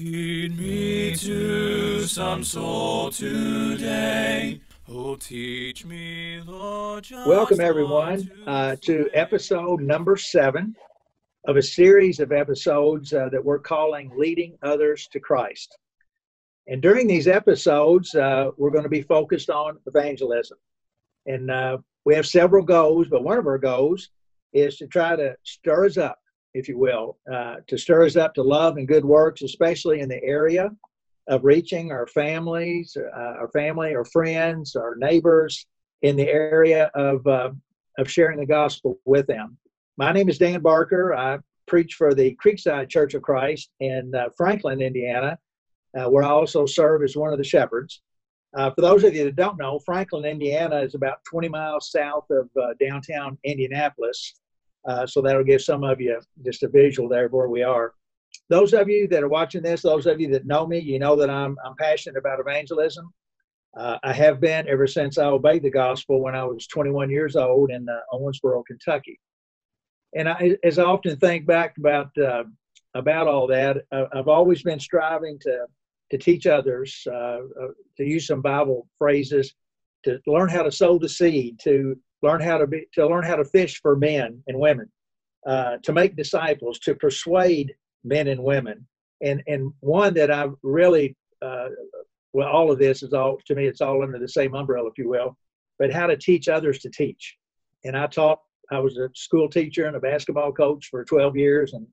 Lead me to some soul today. Oh, teach me, Lord. Welcome, everyone, uh, to episode number seven of a series of episodes uh, that we're calling Leading Others to Christ. And during these episodes, uh, we're going to be focused on evangelism. And uh, we have several goals, but one of our goals is to try to stir us up, if you will, uh, to stir us up to love and good works, especially in the area of reaching our families, uh, our family, our friends, our neighbors in the area of, uh, of sharing the gospel with them. My name is Dan Barker. I preach for the Creekside Church of Christ in uh, Franklin, Indiana, uh, where I also serve as one of the shepherds. Uh, for those of you that don't know, Franklin, Indiana is about 20 miles south of downtown Indianapolis. Uh, so that'll give some of you just a visual there of where we are. Those of you that are watching this, those of you that know me, you know that I'm, I'm passionate about evangelism. Uh, I have been ever since I obeyed the gospel when I was 21 years old in uh, Owensboro, Kentucky. And I, as I often think back about uh, about all that, I've always been striving to to teach others, uh, uh, to use some Bible phrases, to learn how to sow the seed, to learn how to be, to learn how to fish for men and women, uh, to make disciples, to persuade men and women. And and one that I really, uh, well, all of this is all to me. It's all under the same umbrella, if you will. But how to teach others to teach. And I taught. I was a school teacher and a basketball coach for 12 years, and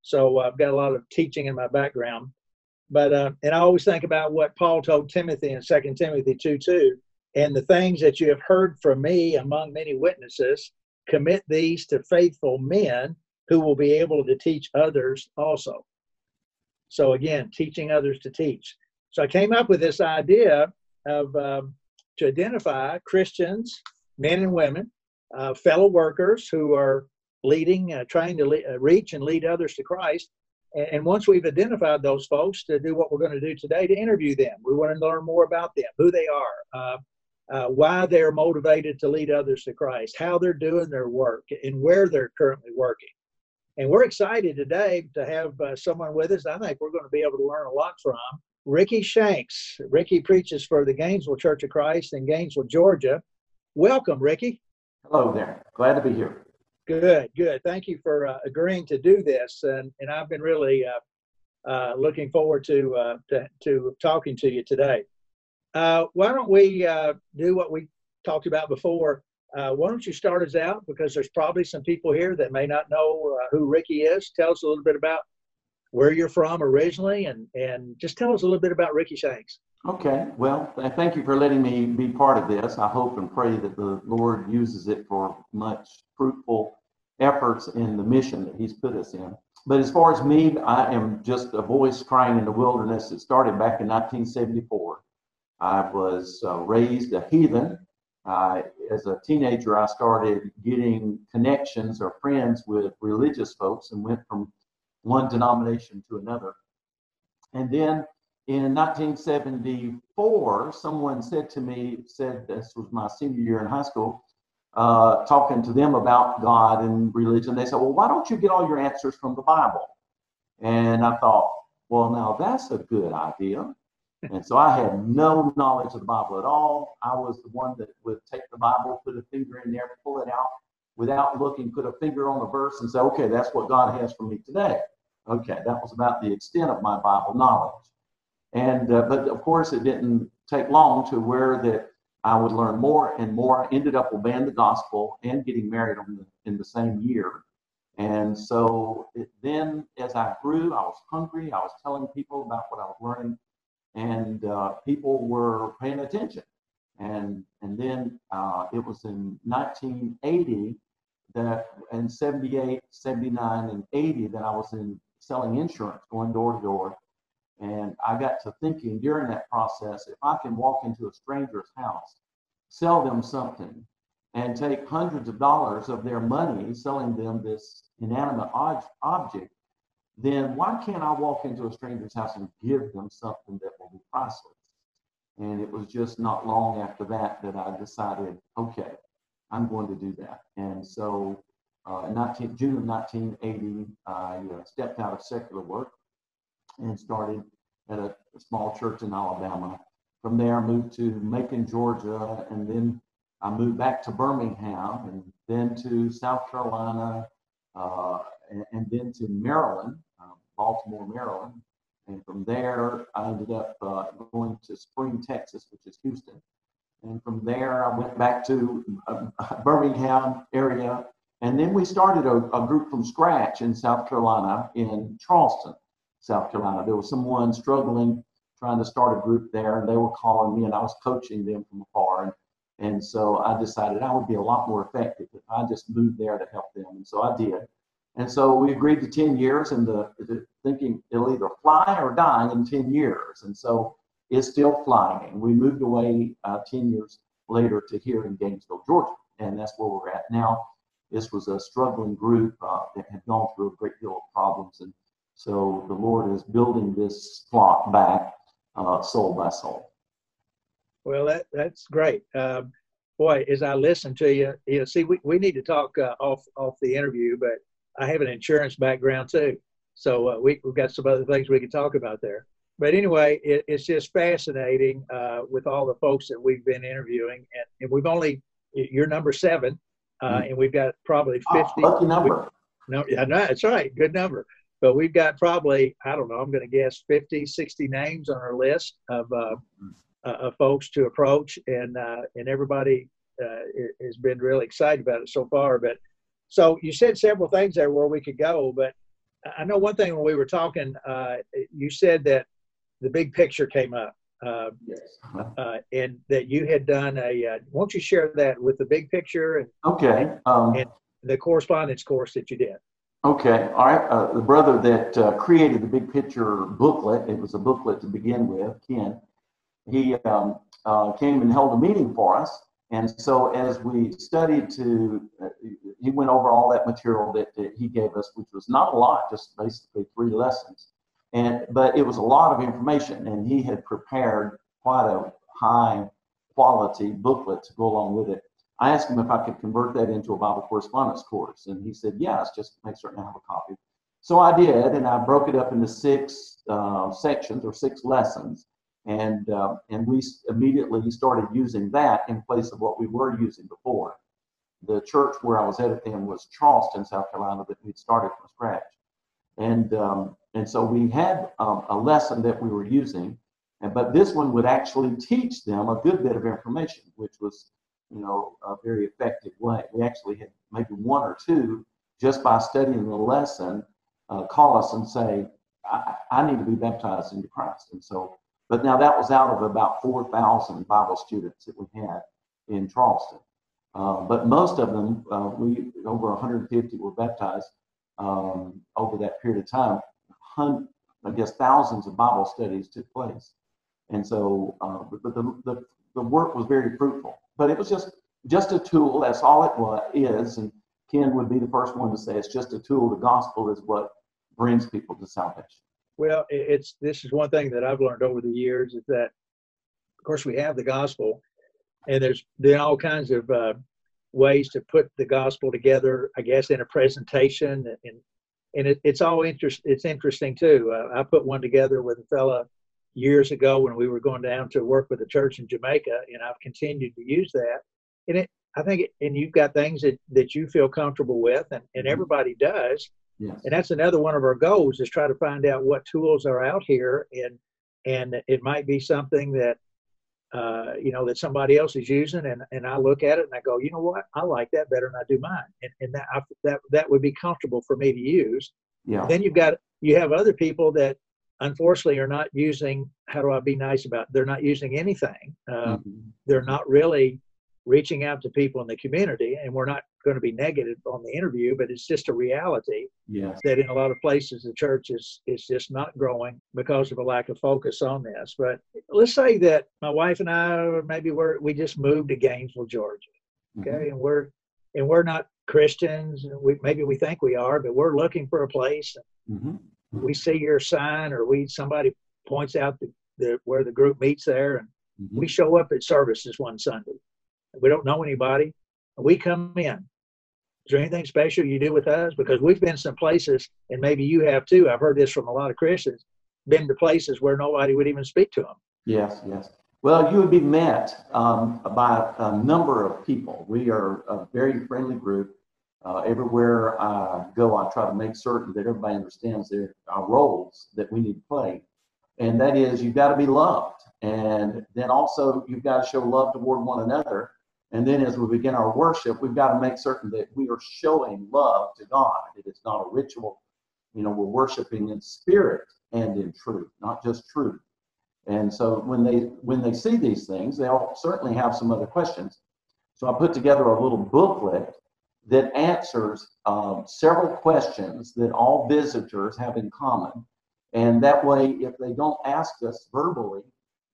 so I've got a lot of teaching in my background but uh, and I always think about what Paul told Timothy in Second Timothy two two, and the things that you have heard from me among many witnesses, commit these to faithful men who will be able to teach others also. So again, teaching others to teach. So I came up with this idea of um, to identify Christians, men and women, uh, fellow workers who are leading, uh, trying to le- uh, reach and lead others to Christ. And, and once we've identified those folks, to do what we're going to do today, to interview them. We want to learn more about them, who they are, uh, uh, why they're motivated to lead others to Christ, how they're doing their work, and where they're currently working. And we're excited today to have uh, someone with us. I think we're going to be able to learn a lot from. Ricky Shanks. Ricky preaches for the Gainesville Church of Christ in Gainesville, Georgia. Welcome, Ricky. Hello there. Glad to be here. Good, good. Thank you for uh, agreeing to do this, and and I've been really uh, uh, looking forward to, uh, to to talking to you today. Uh, why don't we uh, do what we talked about before? Uh, why don't you start us out because there's probably some people here that may not know uh, who Ricky is. Tell us a little bit about where you're from originally, and and just tell us a little bit about Ricky Shanks. Okay. Well, thank you for letting me be part of this. I hope and pray that the Lord uses it for much fruitful efforts in the mission that He's put us in. But as far as me, I am just a voice crying in the wilderness. It started back in 1974. I was uh, raised a heathen. Uh, as a teenager, I started getting connections or friends with religious folks and went from one denomination to another. And then in 1974, someone said to me, said this was my senior year in high school, uh, talking to them about God and religion. They said, Well, why don't you get all your answers from the Bible? And I thought, Well, now that's a good idea. And so I had no knowledge of the Bible at all. I was the one that would take the Bible, put a finger in there, pull it out without looking, put a finger on the verse and say, Okay, that's what God has for me today. Okay, that was about the extent of my Bible knowledge. And uh, but of course, it didn't take long to where that I would learn more and more. I ended up obeying the gospel and getting married in the, in the same year. And so it, then, as I grew, I was hungry. I was telling people about what I was learning, and uh, people were paying attention. And and then uh, it was in 1980 that, and 78, 79, and 80 that I was in selling insurance, going door to door. And I got to thinking during that process, if I can walk into a stranger's house, sell them something, and take hundreds of dollars of their money selling them this inanimate object, then why can't I walk into a stranger's house and give them something that will be priceless? And it was just not long after that that I decided, okay, I'm going to do that. And so uh, 19, June of 1980, I uh, stepped out of secular work and started at a, small church in Alabama. From there, I moved to Macon, Georgia, and then I moved back to Birmingham, and then to South Carolina, uh, and, then to Maryland, uh, Baltimore, Maryland. And from there, I ended up uh, going to Spring, Texas, which is Houston. And from there, I went back to uh, Birmingham area. And then we started a, a, group from scratch in South Carolina, in Charleston, South Carolina. There was someone struggling trying to start a group there, and they were calling me, and I was coaching them from afar. And, and so I decided I would be a lot more effective if I just moved there to help them. And so I did. And so we agreed to 10 years, and the, the thinking it'll either fly or die in 10 years. And so it's still flying. We moved away uh, 10 years later to here in Gainesville, Georgia, and that's where we're at now. This was a struggling group uh, that had gone through a great deal of problems, and so the Lord is building this flock back, uh, soul by soul. Well, that that's great. Um, boy, as I listen to you, you know, see, we, we need to talk uh, off off the interview, but I have an insurance background too, so uh, we we've got some other things we can talk about there but anyway, it, it's just fascinating uh, with all the folks that we've been interviewing, and, and we've only you're number seven, uh, mm. and we've got probably ah, fifty. Oh, lucky number. We, no, yeah, no, that's right, good number. But we've got probably I don't know, I'm going to guess 50, 60 names on our list of uh, mm. of folks to approach, and uh, and everybody uh, has been really excited about it so far. But so you said several things there where we could go, but I know one thing when we were talking, uh, you said that the big picture came up. Uh, yes. Uh, and that you had done a. Uh, won't you share that with the big picture? And, okay. Um, and the correspondence course that you did. Okay. All right. Uh, the brother that uh, created the big picture booklet. It was a booklet to begin with. Ken. He um, uh, came and held a meeting for us. And so, as we studied to, he went over all that material that, that he gave us, which was not a lot, just basically three lessons. And but it was a lot of information, and he had prepared quite a high quality booklet to go along with it. I asked him if I could convert that into a Bible correspondence course, and he said yes, just make certain I have a copy. So I did, and I broke it up into six uh, sections or six lessons, and uh, and we immediately started using that in place of what we were using before. The church where I was at then was Charleston, South Carolina, that we'd started from scratch, and um, and so we had um, a lesson that we were using, and, but this one would actually teach them a good bit of information, which was, you know, a very effective way. We actually had maybe one or two just by studying the lesson uh, call us and say, I, I need to be baptized into Christ. And so, but now that was out of about 4,000 Bible students that we had in Charleston. Uh, but most of them, uh, we over 150 were baptized um, over that period of time hundred, I guess thousands of Bible studies took place. And so, uh, but the, the, the work was very fruitful. But it was just just a tool. That's all it was, is. And Ken would be the first one to say it's just a tool. The gospel is what brings people to salvation. Well, it's this is one thing that I've learned over the years is that, of course, we have the gospel, and there's been all kinds of uh, ways to put the gospel together. I guess in a presentation and and it, it's all interest. It's interesting too. Uh, I put one together with a fella years ago when we were going down to work with a church in Jamaica, and I've continued to use that. And it, I think, it, and you've got things that that you feel comfortable with, and and mm-hmm. everybody does. Yes. And that's another one of our goals is try to find out what tools are out here, and and it might be something that uh, you know, that somebody else is using, and, and I look at it and I go, you know what, I like that better than I do mine, and, and that I, that that would be comfortable for me to use. Yeah. Then you've got you have other people that unfortunately are not using. How do I be nice about? It? They're not using anything. Uh, mm-hmm. They're not really reaching out to people in the community and we're not going to be negative on the interview but it's just a reality yes. that in a lot of places the church is is just not growing because of a lack of focus on this but let's say that my wife and i maybe we're we just moved to gainesville georgia okay mm-hmm. and we're and we're not christians we maybe we think we are but we're looking for a place mm-hmm. we see your sign or we somebody points out the, the where the group meets there and mm-hmm. we show up at services one sunday we don't know anybody. We come in. Is there anything special you do with us? Because we've been some places, and maybe you have too. I've heard this from a lot of Christians. been to places where nobody would even speak to them. Yes, yes. Well, you would be met um, by a number of people. We are a very friendly group. Uh, everywhere I go, I try to make certain that everybody understands their our roles that we need to play, and that is you've got to be loved, and then also you've got to show love toward one another. And then as we begin our worship, we've got to make certain that we are showing love to God. It is not a ritual. You know, we're worshiping in spirit and in truth, not just truth. And so when they when they see these things, they'll certainly have some other questions. So I put together a little booklet that answers um, several questions that all visitors have in common. And that way, if they don't ask us verbally,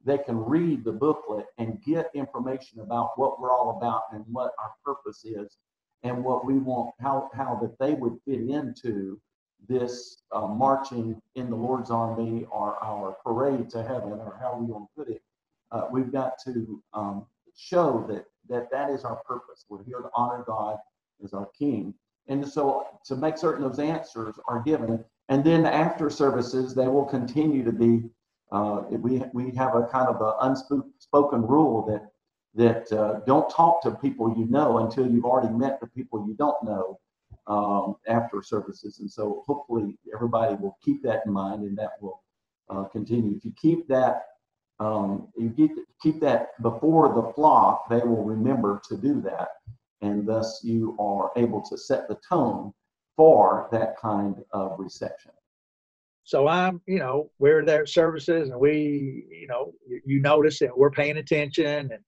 they can read the booklet and get information about what we're all about and what our purpose is and what we want, how, how that they would fit into this uh, marching in the Lord's army or our parade to heaven or how we want to put it. Uh, we've got to um, show that, that that is our purpose. We're here to honor God as our King. And so to make certain those answers are given. And then after services, they will continue to be uh, we we have a kind of an unspoken rule that that uh, don't talk to people you know until you've already met the people you don't know um, after services. And so hopefully everybody will keep that in mind and that will uh, continue. If you keep that um, you keep, keep that before the flock, they will remember to do that. And thus you are able to set the tone for that kind of reception. So I'm, you know, we're their services and we, you know, you, you notice that we're paying attention and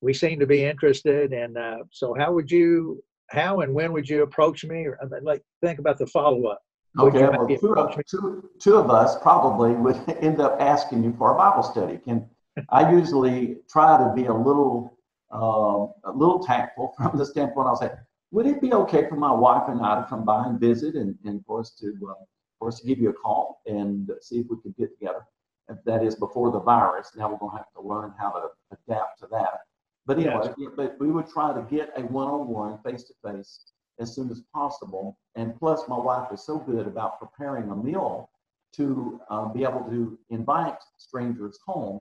we seem to be interested. And uh, so how would you, how and when would you approach me? Or like think about the follow up. Okay, well, two of, two, two of us probably would end up asking you for a Bible study. Can I usually try to be a little uh, a little tactful from the standpoint I'll say, would it be okay for my wife and I to come by and visit and, and for us to uh, for us to give you a call and see if we can get together. If that is before the virus. Now we're going to have to learn how to adapt to that. But anyway, yes. but we would try to get a one-on-one, face-to-face as soon as possible. And plus, my wife is so good about preparing a meal to uh, be able to invite strangers home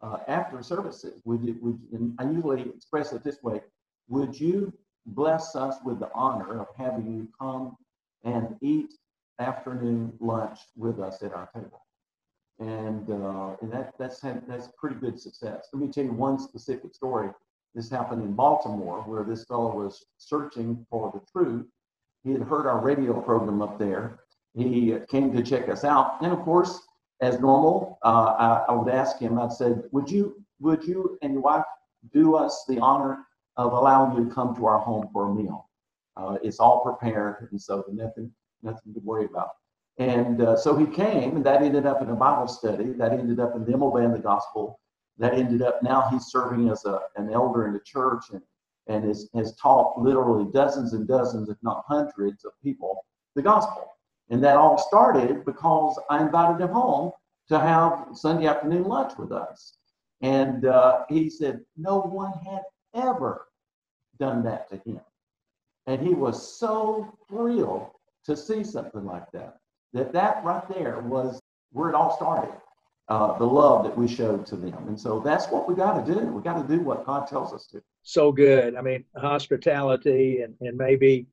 uh, after services. Would you, would you, I usually express it this way: Would you bless us with the honor of having you come and eat afternoon lunch with us at our table. And, uh, and that, that's, that's pretty good success. Let me tell you one specific story. This happened in Baltimore where this fellow was searching for the truth. He had heard our radio program up there. He came to check us out. And of course, as normal, uh, I, I, would ask him, I said, would you, would you and your wife do us the honor of allowing you to come to our home for a meal? Uh, it's all prepared, and so nothing nothing to worry about. And uh, so he came, and that ended up in a Bible study. That ended up in them obeying the gospel. That ended up now he's serving as a, an elder in the church and, and is, has taught literally dozens and dozens, if not hundreds, of people the gospel. And that all started because I invited him home to have Sunday afternoon lunch with us. And uh, he said, no one had ever done that to him. And he was so thrilled to see something like that. That that right there was where it all started. Uh, the love that we showed to them. And so that's what we got to do. We got to do what God tells us to. So good. I mean, hospitality and, and maybe,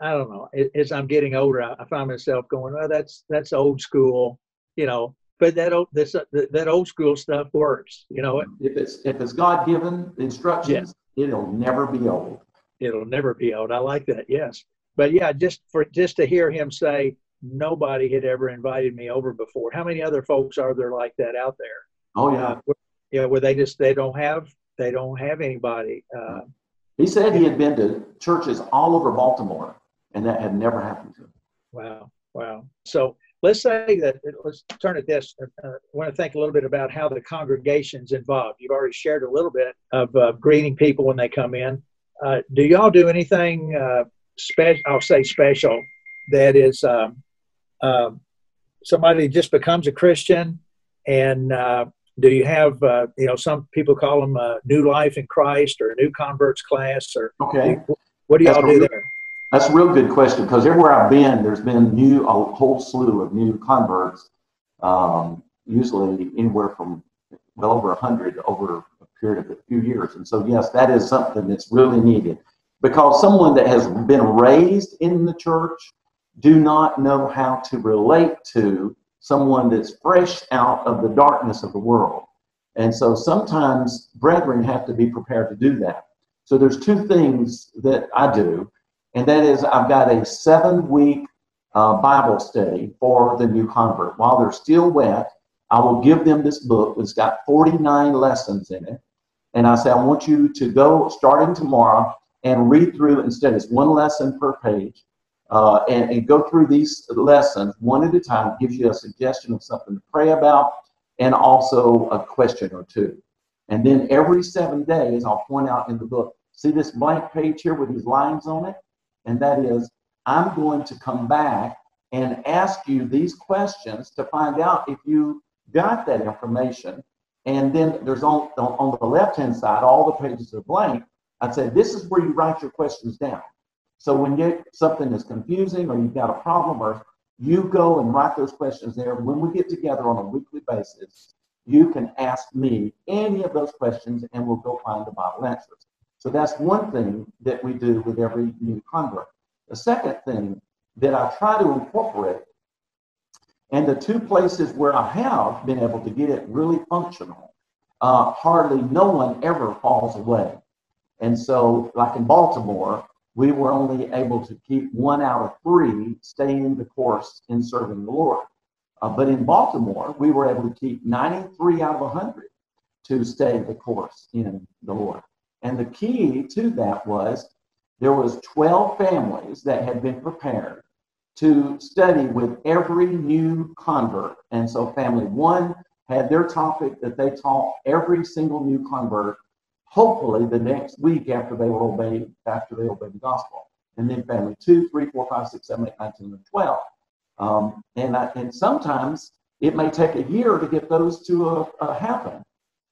I don't know, as I'm getting older, I find myself going, well, that's, that's old school, you know, but that old, this, that old school stuff works, you know. If it's, if it's God given the instructions, it'll never be old. It'll never be old. I like that. Yes but yeah, just for just to hear him say nobody had ever invited me over before. How many other folks are there like that out there? Oh yeah, uh, where, yeah, where they just they don't have they don't have anybody. Uh, he said he had been to churches all over Baltimore, and that had never happened to him. Wow, wow. So let's say that let's turn at this. Uh, I want to think a little bit about how the congregation's involved. You've already shared a little bit of uh, greeting people when they come in. Uh, do y'all do anything uh, special, I'll say special, that is um, uh, somebody just becomes a Christian and uh, do you have, uh, you know, some people call them a new life in Christ or a new converts class or okay. what do y'all do real, there? That's a real good question because everywhere I've been, there's been new, a whole slew of new converts. Um, usually anywhere from well over 100 over a period of a few years. And so, yes, that is something that's really needed because someone that has been raised in the church do not know how to relate to someone that's fresh out of the darkness of the world. And so sometimes brethren have to be prepared to do that. So there's two things that I do, and that is I've got a seven week uh, Bible study for the new convert. While they're still wet, I will give them this book. It's got 49 lessons in it. And I say, I want you to go starting tomorrow and read through instead. It's one lesson per page. Uh, and, and, go through these lessons one at a time, gives you a suggestion of something to pray about and also a question or two. And then every seven days, I'll point out in the book, see this blank page here with these lines on it? And that is, I'm going to come back and ask you these questions to find out if you got that information. And then there's on, on the left hand side, all the pages are blank. I'd say this is where you write your questions down. So when you something is confusing or you've got a problem or you go and write those questions there. When we get together on a weekly basis, you can ask me any of those questions and we'll go find the Bible answers. So that's one thing that we do with every new convert. The second thing that I try to incorporate, and the two places where I have been able to get it really functional, uh, hardly no one ever falls away. And so, like in Baltimore, we were only able to keep one out of three staying the course in serving the Lord. Uh, but in Baltimore, we were able to keep 93 out of 100 to stay the course in the Lord. And the key to that was there was 12 families that had been prepared to study with every new convert. And so family one had their topic that they taught every single new convert hopefully the next week after they will obey after they obey the gospel. And then family two, three, four, five, six, seven, eight, nine, ten, and twelve. Um, and I, and sometimes it may take a year to get those to uh, uh, happen.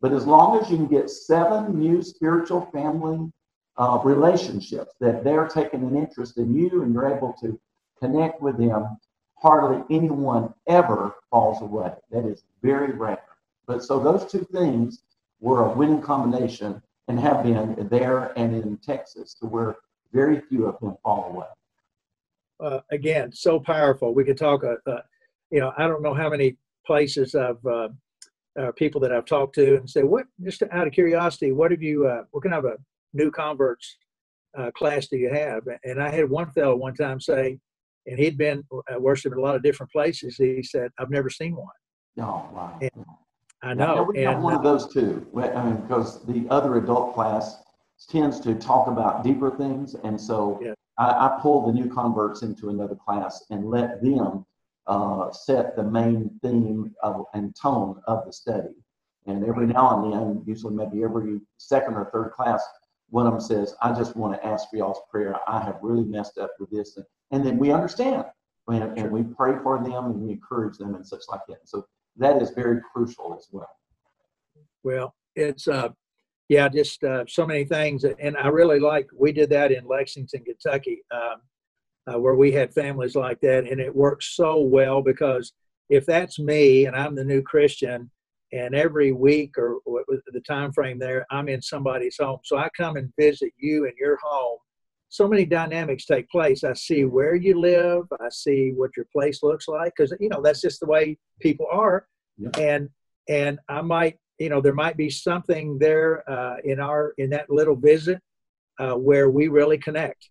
But as long as you can get seven new spiritual family uh, relationships that they're taking an interest in you and you're able to connect with them, hardly anyone ever falls away. That is very rare. But so those two things were a winning combination and have been there and in Texas, to where very few of them fall away. Uh, again, so powerful. We could talk, uh, uh, you know, I don't know how many places I've, uh, uh, people that I've talked to and say, what, just out of curiosity, what have you, uh, what kind of a new converts class do you have? And I had one fellow one time say, and he'd been uh, worshiping a lot of different places. He said, I've never seen one. Oh, wow. And, I know. Yeah, we and, one of those too. I mean, because the other adult class tends to talk about deeper things, and so yeah. I, I, pull the new converts into another class and let them uh, set the main theme of, and tone of the study. And every now and then, usually maybe every second or third class, one of them says, "I just want to ask for y'all's prayer. I have really messed up with this," and, and then we understand, and, and we pray for them and we encourage them and such like that. So that is very crucial as well. Well, it's uh, yeah, just uh, so many things, and I really like. We did that in Lexington, Kentucky, um, uh, where we had families like that, and it works so well because if that's me and I'm the new Christian, and every week or the time frame there, I'm in somebody's home, so I come and visit you in your home. So many dynamics take place. I see where you live. I see what your place looks like because you know that's just the way people are. Yeah. And and I might you know there might be something there uh, in our in that little visit uh, where we really connect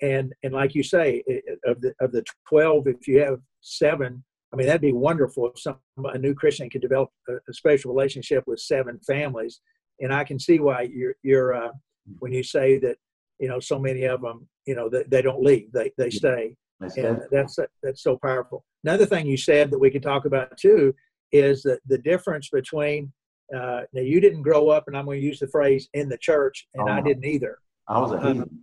and and like you say of the of the 12 if you have seven i mean that'd be wonderful if some a new christian could develop a, a special relationship with seven families and i can see why you're you're uh, when you say that you know so many of them you know they, they don't leave they they stay and that's that's so powerful another thing you said that we could talk about too is that the difference between uh, now you didn't grow up, and I'm going to use the phrase in the church, and oh, I didn't either. I was a uh, heathen. Uh,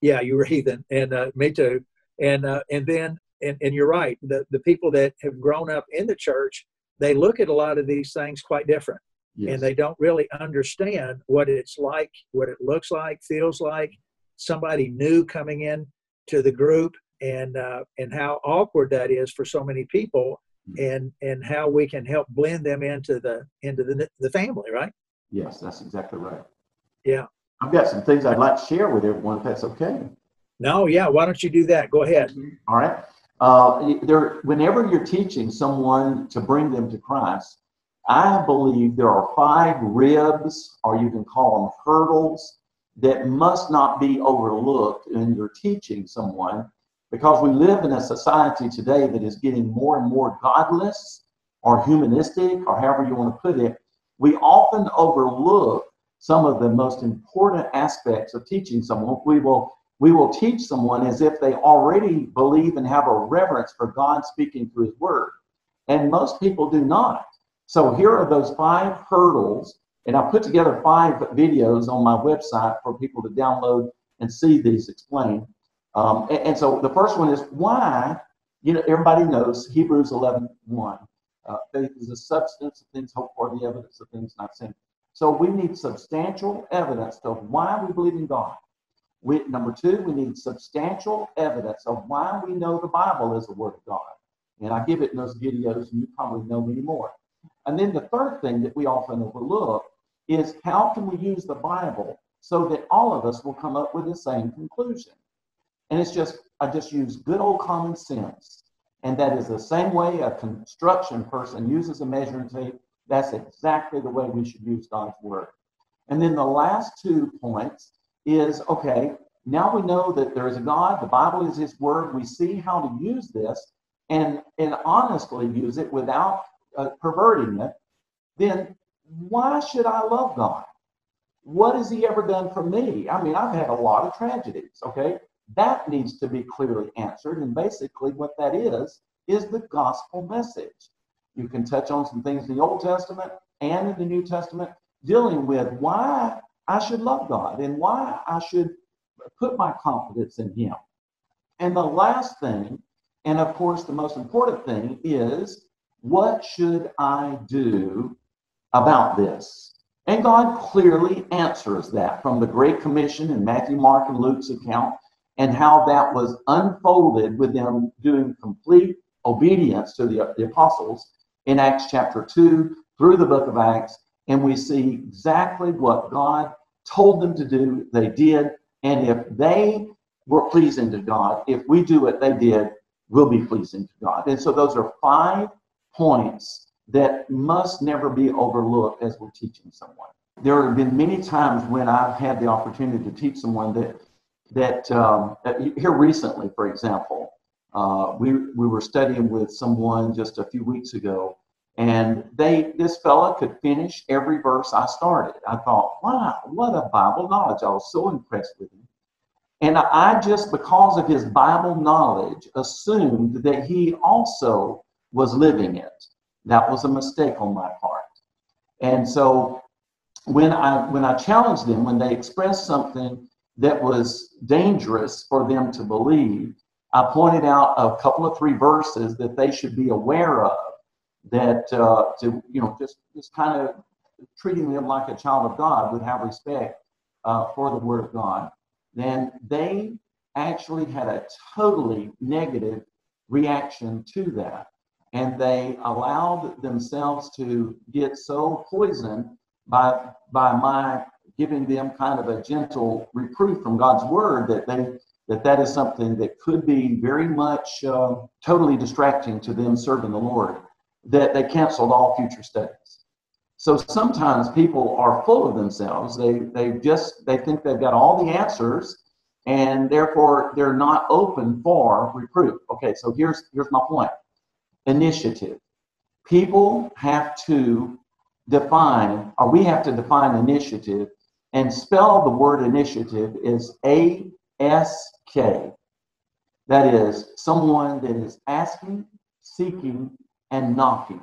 yeah, you were heathen, and uh, me too. And uh, and then and, and you're right. The the people that have grown up in the church, they look at a lot of these things quite different, yes. and they don't really understand what it's like, what it looks like, feels like. Somebody new coming in to the group, and uh, and how awkward that is for so many people and and how we can help blend them into the into the the family, right? Yes, that's exactly right. Yeah. I've got some things I'd like to share with everyone, if that's okay. No, yeah. Why don't you do that? Go ahead. All right. Uh, there, whenever you're teaching someone to bring them to Christ, I believe there are five ribs, or you can call them hurdles, that must not be overlooked when you're teaching someone because we live in a society today that is getting more and more godless or humanistic or however you want to put it. We often overlook some of the most important aspects of teaching someone. We will we will teach someone as if they already believe and have a reverence for God speaking through his word. And most people do not. So here are those five hurdles. And I put together five videos on my website for people to download and see these explained. Um, and, and, so the first one is why, you know, everybody knows Hebrews 11 1. Uh, faith is the substance of things hoped for, the evidence of things not seen. So we need substantial evidence of why we believe in God. We, number two, we need substantial evidence of why we know the Bible is the Word of God. And I give it in those videos, and you probably know many more. And then the third thing that we often overlook is how can we use the Bible so that all of us will come up with the same conclusion? And it's just, I just use good old common sense. And that is the same way a construction person uses a measuring tape. That's exactly the way we should use God's word. And then the last two points is okay, now we know that there is a God, the Bible is his word. We see how to use this and, and honestly use it without uh, perverting it. Then why should I love God? What has he ever done for me? I mean, I've had a lot of tragedies, okay? That needs to be clearly answered. And basically, what that is, is the gospel message. You can touch on some things in the Old Testament and in the New Testament dealing with why I should love God and why I should put my confidence in Him. And the last thing, and of course, the most important thing, is what should I do about this? And God clearly answers that from the Great Commission in Matthew, Mark, and Luke's account and how that was unfolded with them doing complete obedience to the, the apostles in Acts chapter 2 through the book of Acts. And we see exactly what God told them to do, they did. And if they were pleasing to God, if we do what they did, we'll be pleasing to God. And so those are five points that must never be overlooked as we're teaching someone. There have been many times when I've had the opportunity to teach someone that that um, here recently, for example, uh, we we were studying with someone just a few weeks ago, and they this fella could finish every verse I started. I thought, wow, what a Bible knowledge! I was so impressed with him, and I just because of his Bible knowledge assumed that he also was living it. That was a mistake on my part, and so when I when I challenged them when they expressed something that was dangerous for them to believe, I pointed out a couple of three verses that they should be aware of that uh, to you know just just kind of treating them like a child of God would have respect uh, for the Word of God. Then they actually had a totally negative reaction to that, and they allowed themselves to get so poisoned by by my giving them kind of a gentle reproof from God's word that they that that is something that could be very much uh, totally distracting to them serving the Lord. That they canceled all future studies. So sometimes people are full of themselves. They they just they think they've got all the answers, and therefore they're not open for reproof. Okay, so here's here's my point. Initiative. People have to define, or we have to define initiative and spell the word initiative is A S K. That is someone that is asking, seeking, and knocking.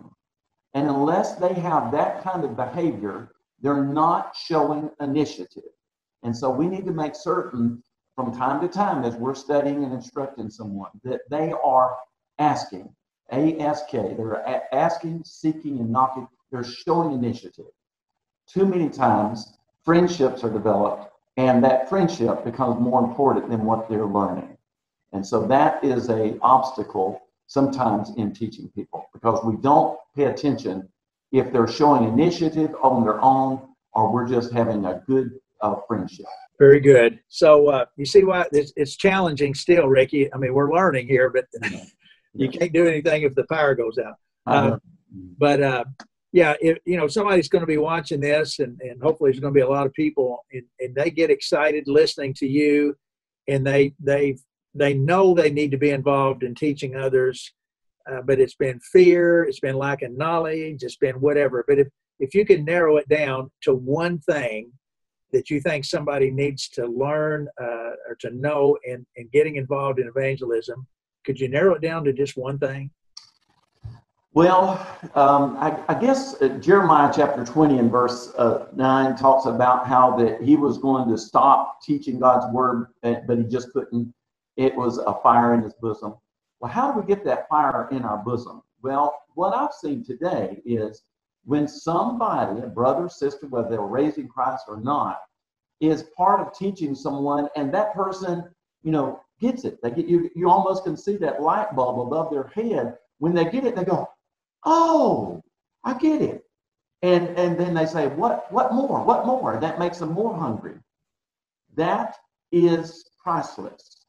And unless they have that kind of behavior, they're not showing initiative. And so we need to make certain from time to time as we're studying and instructing someone that they are asking, A S K. They're asking, seeking, and knocking. They're showing initiative. Too many times friendships are developed, and that friendship becomes more important than what they're learning. And so that is a obstacle sometimes in teaching people because we don't pay attention if they're showing initiative on their own or we're just having a good uh, friendship. Very good. So uh, you see why it's, it's, challenging still, Ricky. I mean, we're learning here, but you can't do anything if the power goes out. Uh, but uh, yeah, if, you know, somebody's going to be watching this, and, and hopefully there's going to be a lot of people, and, and they get excited listening to you, and they they they know they need to be involved in teaching others, uh, but it's been fear, it's been lack of knowledge, it's been whatever. But if if you can narrow it down to one thing that you think somebody needs to learn uh, or to know in, in getting involved in evangelism, could you narrow it down to just one thing? Well, um, I, I, guess uh, Jeremiah chapter 20 and verse uh, 9 talks about how that he was going to stop teaching God's word, uh, but he just couldn't. It was a fire in his bosom. Well, how do we get that fire in our bosom? Well, what I've seen today is when somebody, a brother, sister, whether they're raising Christ or not, is part of teaching someone, and that person, you know, gets it. They get you. You almost can see that light bulb above their head. When they get it, they go, "Oh, I get it," and and then they say, "What? What more? What more?" That makes them more hungry. That is priceless.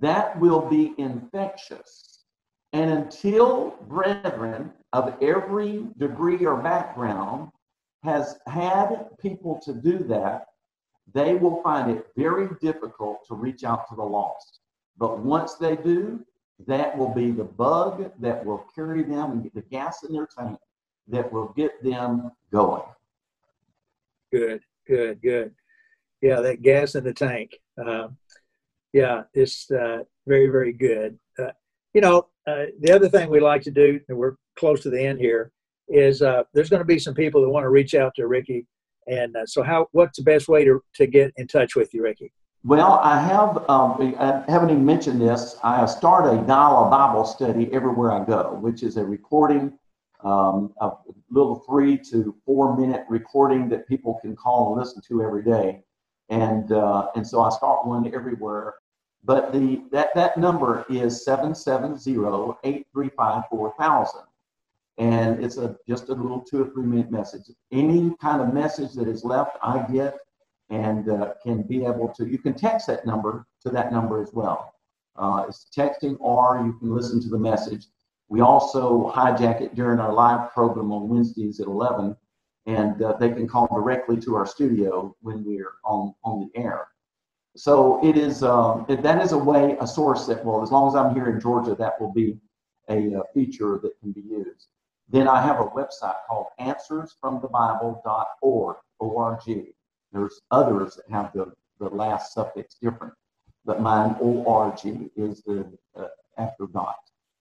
That will be infectious. And until brethren of every degree or background has had people to do that, they will find it very difficult to reach out to the lost. But once they do, that will be the bug that will carry them and get the gas in their tank that will get them going. Good, good, good. Yeah, that gas in the tank. Uh, yeah, it's uh, very, very good. Uh, you know, uh, the other thing we like to do, and we're close to the end here, is uh, there's going to be some people that want to reach out to Ricky. And uh, so, how? What's the best way to, to get in touch with you, Ricky? Well, I have. Um, I haven't even mentioned this. I start a dial Bible study everywhere I go, which is a recording, um, a little three to four minute recording that people can call and listen to every day. And uh, and so I start one everywhere. But the that that number is 770-835-4000 and it's a just a little two or three minute message. Any kind of message that is left, I get and uh, can be able to. You can text that number to that number as well. Uh, it's texting, or you can listen to the message. We also hijack it during our live program on Wednesdays at 11, and uh, they can call directly to our studio when we're on on the air. So it is um, that is a way, a source that will, as long as I'm here in Georgia, that will be a, a feature that can be used. Then I have a website called answersfromthebible.org, O-R-G. There's others that have the, the last suffix different, but mine, O-R-G, is the uh, after dot.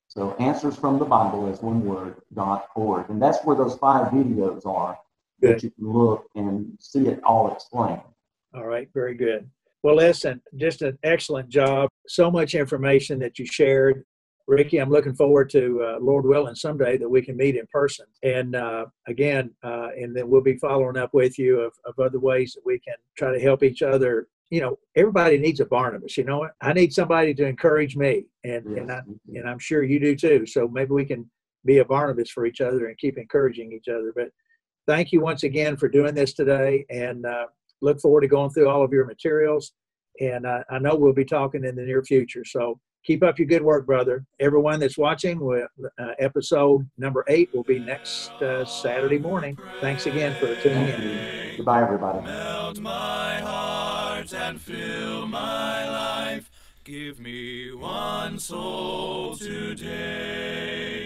So answers from the Bible is one word, dot org. And that's where those five videos are good. that you can look and see it all explained. All right, very good. Well, listen, just an excellent job. So much information that you shared. Ricky, I'm looking forward to uh, Lord willing someday that we can meet in person. And uh, again, uh, and then we'll be following up with you of, of other ways that we can try to help each other. You know, everybody needs a Barnabas. You know? I need somebody to encourage me, and yes. and I and I'm sure you do too. So maybe we can be a Barnabas for each other and keep encouraging each other. But thank you once again for doing this today, and uh, look forward to going through all of your materials. And uh, I know we'll be talking in the near future. So keep up your good work, brother. Everyone that's watching, uh, episode number eight will be next uh, Saturday morning. Thanks again for tuning in. Goodbye, everybody. Melt my heart and fill my life. Give me one soul today.